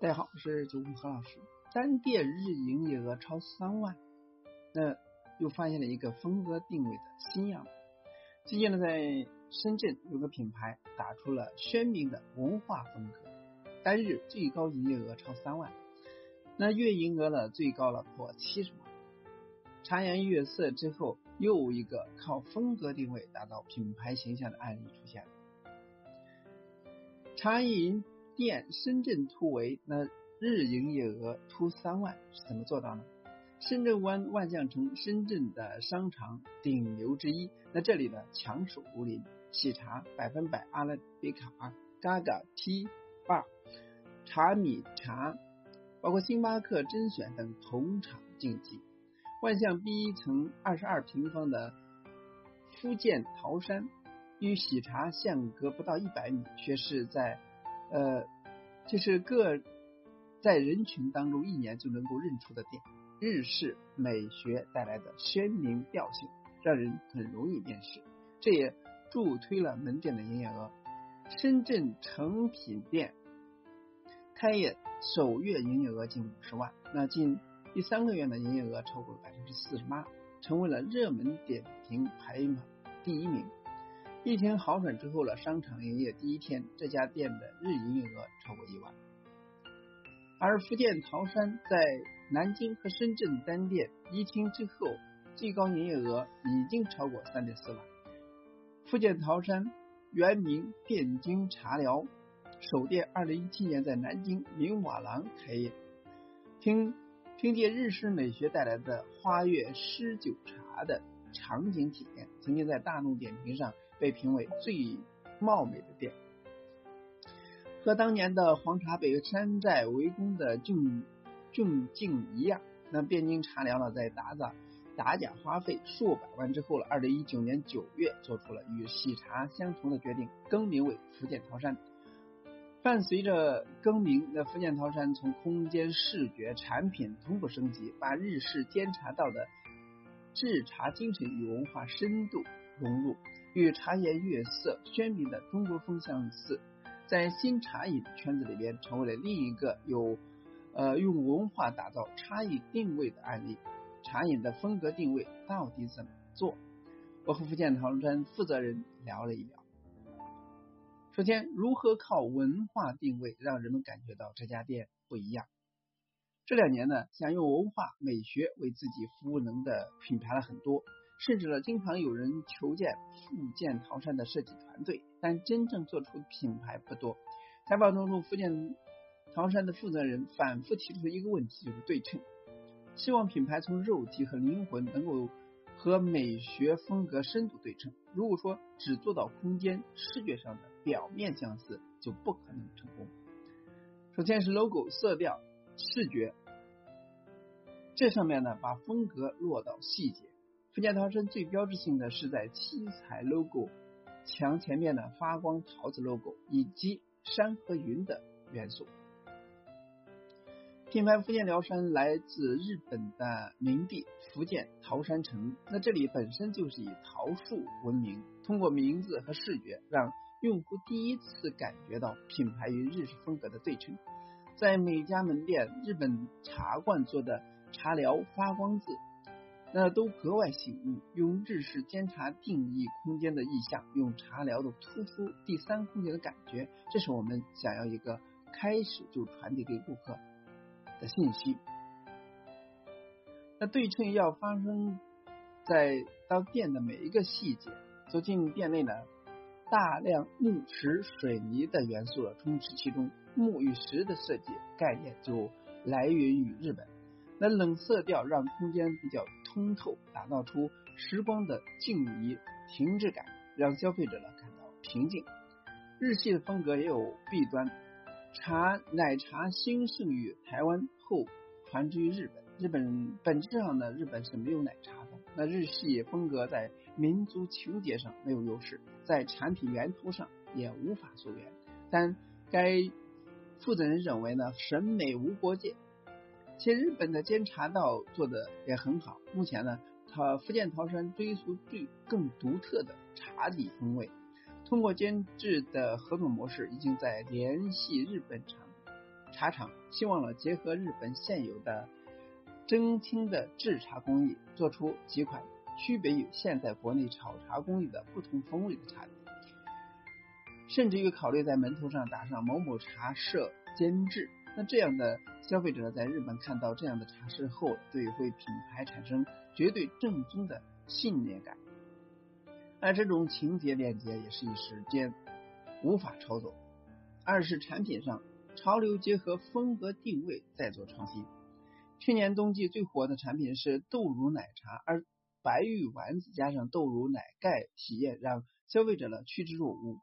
大家好，我是九五何老师。单店日营业额超三万，那又发现了一个风格定位的新样。最近呢，在深圳有个品牌打出了鲜明的文化风格，单日最高营业额超三万，那月营业额呢最高了破七十万。茶颜悦色之后，又一个靠风格定位打造品牌形象的案例出现了。茶饮。店深圳突围，那日营业额突三万是怎么做到呢？深圳湾万象城，深圳的商场顶流之一，那这里呢强手如林，喜茶、百分百阿拉比卡、Gaga T Bar、茶米茶，包括星巴克甄选等同场竞技。万象 B 一层二十二平方的福建桃山，与喜茶相隔不到一百米，却是在。呃，这是各在人群当中一眼就能够认出的店，日式美学带来的鲜明调性，让人很容易辨识，这也助推了门店的营业额。深圳成品店开业首月营业额近五十万，那近第三个月的，营业额超过了百分之四十八，成为了热门点评排行榜第一名。疫情好转之后了，商场营业第一天，这家店的日营业额超过一万。而福建桃山在南京和深圳单店一厅之后，最高营业额已经超过三点四万。福建桃山原名汴京茶寮，首店二零一七年在南京明瓦廊开业，凭凭借日式美学带来的花月诗酒茶的场景体验，曾经在大众点评上。被评为最貌美的店，和当年的黄茶北山寨围攻的峻峻境一样。那汴京茶寮呢，在打打打假花费数百万之后了，二零一九年九月做出了与喜茶相同的决定，更名为福建桃山。伴随着更名，那福建桃山从空间、视觉、产品同步升级，把日式煎茶道的制茶精神与文化深度融入。与茶颜悦色鲜明的中国风相似，在新茶饮圈子里边成为了另一个有呃用文化打造茶饮定位的案例。茶饮的风格定位到底怎么做？我和福建桃山负责人聊了一聊。首先，如何靠文化定位让人们感觉到这家店不一样？这两年呢，想用文化美学为自己服务能的品牌了很多。甚至呢，经常有人求见福建唐山的设计团队，但真正做出品牌不多。采访当中，福建唐山的负责人反复提出一个问题，就是对称，希望品牌从肉体和灵魂能够和美学风格深度对称。如果说只做到空间视觉上的表面相似，就不可能成功。首先是 logo 色调、视觉，这上面呢，把风格落到细节。福建桃山最标志性的是在七彩 logo 墙前面的发光桃子 logo 以及山和云的元素。品牌福建辽山来自日本的名地福建桃山城，那这里本身就是以桃树闻名。通过名字和视觉，让用户第一次感觉到品牌与日式风格的对称。在每家门店，日本茶馆做的茶寮发光字。那都格外醒目，用日式煎茶定义空间的意象，用茶聊的突出第三空间的感觉，这是我们想要一个开始就传递给顾客的信息。那对称要发生在到店的每一个细节。走进店内呢，大量木、石、水泥的元素了充斥其中，木与石的设计概念就来源于日本。那冷色调让空间比较通透，打造出时光的静谧停滞感，让消费者呢感到平静。日系的风格也有弊端，茶奶茶兴盛于台湾后传之于日本。日本本质上呢，日本是没有奶茶的。那日系风格在民族情节上没有优势，在产品源头上也无法溯源。但该负责人认为呢，审美无国界。且日本的煎茶道做的也很好。目前呢，它福建桃山追溯最更独特的茶底风味，通过监制的合作模式，已经在联系日本厂茶厂希望了结合日本现有的蒸青的制茶工艺，做出几款区别于现在国内炒茶工艺的不同风味的茶，甚至于考虑在门头上打上某某茶社监制。那这样的消费者在日本看到这样的茶室后，对会品牌产生绝对正宗的信念感。而这种情节链接也是一时间无法抄走。二是产品上潮流结合风格定位再做创新。去年冬季最火的产品是豆乳奶茶，而白玉丸子加上豆乳奶盖体验让消费者呢趋之若鹜。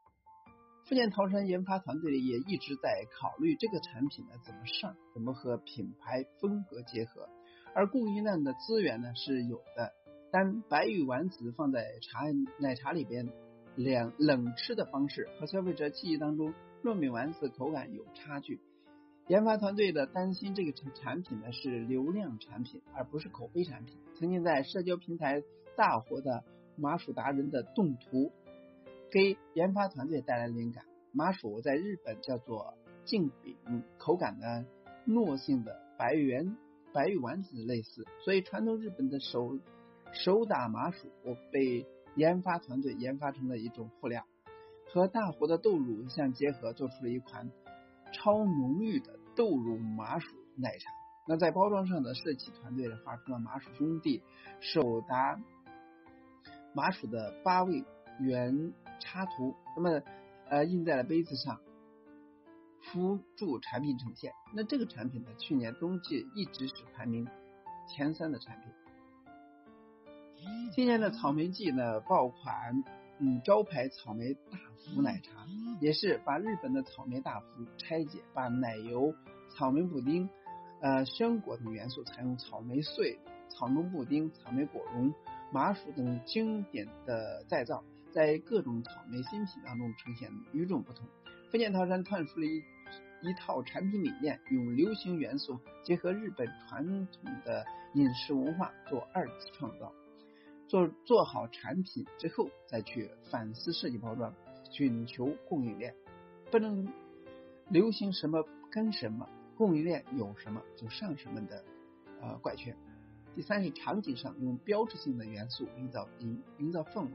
福建桃山研发团队也一直在考虑这个产品呢怎么上，怎么和品牌风格结合。而供应链的资源呢是有的，但白玉丸子放在茶奶茶里边冷冷吃的方式和消费者记忆当中糯米丸子口感有差距。研发团队的担心这个产产品呢是流量产品，而不是口碑产品。曾经在社交平台大火的麻薯达人的动图。给研发团队带来灵感。麻薯在日本叫做净饼，口感呢糯性的白圆白玉丸子类似，所以传统日本的手手打麻薯被研发团队研发成了一种辅料，和大火的豆乳相结合，做出了一款超浓郁的豆乳麻薯奶茶。那在包装上的设计团队画出了麻薯兄弟手打麻薯的八位圆。插图，那么呃印在了杯子上，辅助产品呈现。那这个产品呢，去年冬季一直是排名前三的产品。今年的草莓季呢，爆款嗯招牌草莓大福奶茶，也是把日本的草莓大福拆解，把奶油、草莓布丁、呃鲜果等元素采用草莓碎、草莓布丁、草莓果蓉、麻薯等经典的再造。在各种草莓新品当中呈现与众不同。福建桃山探出了一一套产品理念，用流行元素结合日本传统的饮食文化做二次创造。做做好产品之后，再去反思设计包装，寻求供应链，不能流行什么跟什么，供应链有什么就上什么的呃怪圈。第三是场景上用标志性的元素营造营营造氛围。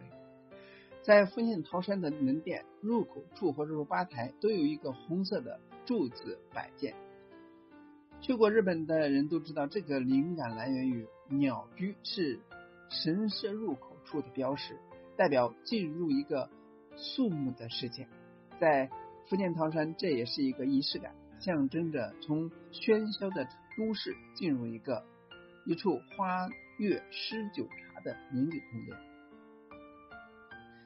在福建桃山的门店入口处或者说吧台都有一个红色的柱子摆件。去过日本的人都知道，这个灵感来源于鸟居是神社入口处的标识，代表进入一个肃穆的世界。在福建桃山，这也是一个仪式感，象征着从喧嚣的都市进入一个一处花月诗酒茶的宁静空间。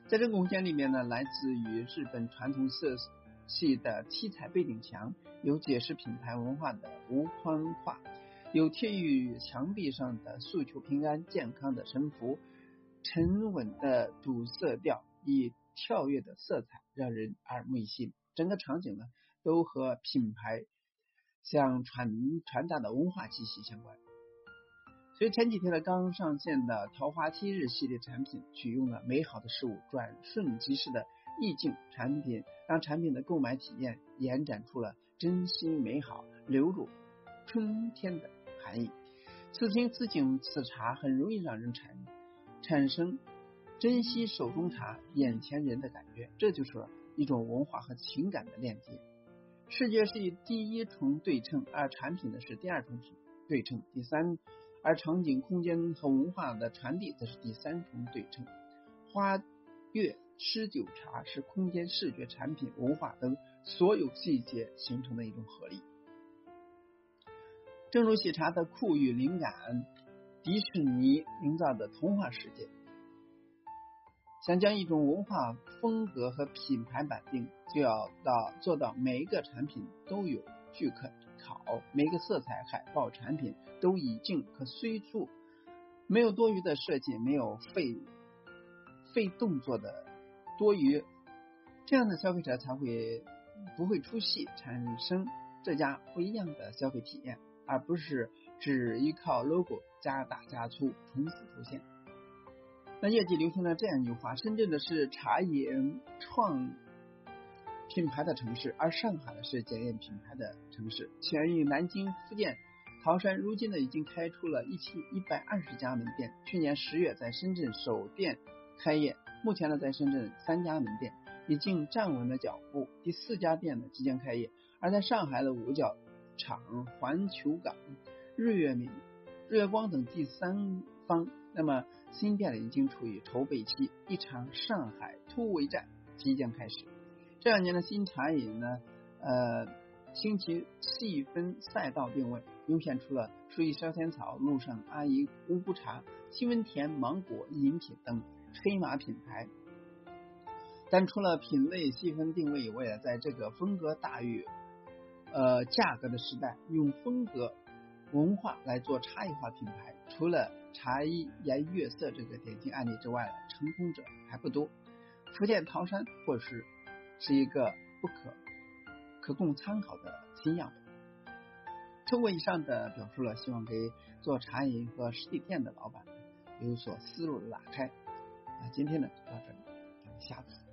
在这个空间里面呢，来自于日本传统色系的七彩背景墙，有解释品牌文化的无框画，有贴于墙壁上的诉求平安健康的神符，沉稳的主色调以跳跃的色彩让人耳目一新。整个场景呢，都和品牌想传传达的文化气息相关。所以前几天呢，刚上线的桃花七日系列产品，取用了美好的事物转瞬即逝的意境产品，让产品的购买体验延展出了珍惜美好、留住春天的含义。此情此景此茶，很容易让人产产生珍惜手中茶、眼前人的感觉。这就是一种文化和情感的链接。世界是以第一重对称，而产品呢是第二重对称，第三。而场景、空间和文化的传递则是第三重对称。花月诗酒茶是空间、视觉、产品、文化等所有细节形成的一种合力。正如喜茶的酷与灵感，迪士尼营造的童话世界，想将一种文化风格和品牌绑定，就要到做到每一个产品都有聚客。好，每个色彩、海报、产品都已经可随处，没有多余的设计，没有费费动作的多余，这样的消费者才会不会出戏，产生这家不一样的消费体验，而不是只依靠 logo 加大加粗重复出现。那业界流行了这样一句话：深圳的是茶饮创品牌的城市，而上海呢是检验品牌的城市。起源于南京、福建桃山，如今呢已经开出了一千一百二十家门店。去年十月在深圳首店开业，目前呢在深圳三家门店已经站稳了脚步，第四家店呢即将开业。而在上海的五角场、环球港、日月明、日月光等第三方，那么新店呢已经处于筹备期，一场上海突围战即将开始。这两年的新茶饮呢，呃，兴其细分赛道定位，涌现出了树意烧仙草、路上阿姨乌布茶、新闻田芒果饮品等黑马品牌。但除了品类细分定位以外，在这个风格大于呃价格的时代，用风格文化来做差异化品牌，除了茶艺颜悦色这个典型案例之外，成功者还不多。福建唐山或是。是一个不可可供参考的新样本。通过以上的表述了，希望给做茶饮和实体店的老板有所思路的打开。那今天呢就到这里，咱们下次。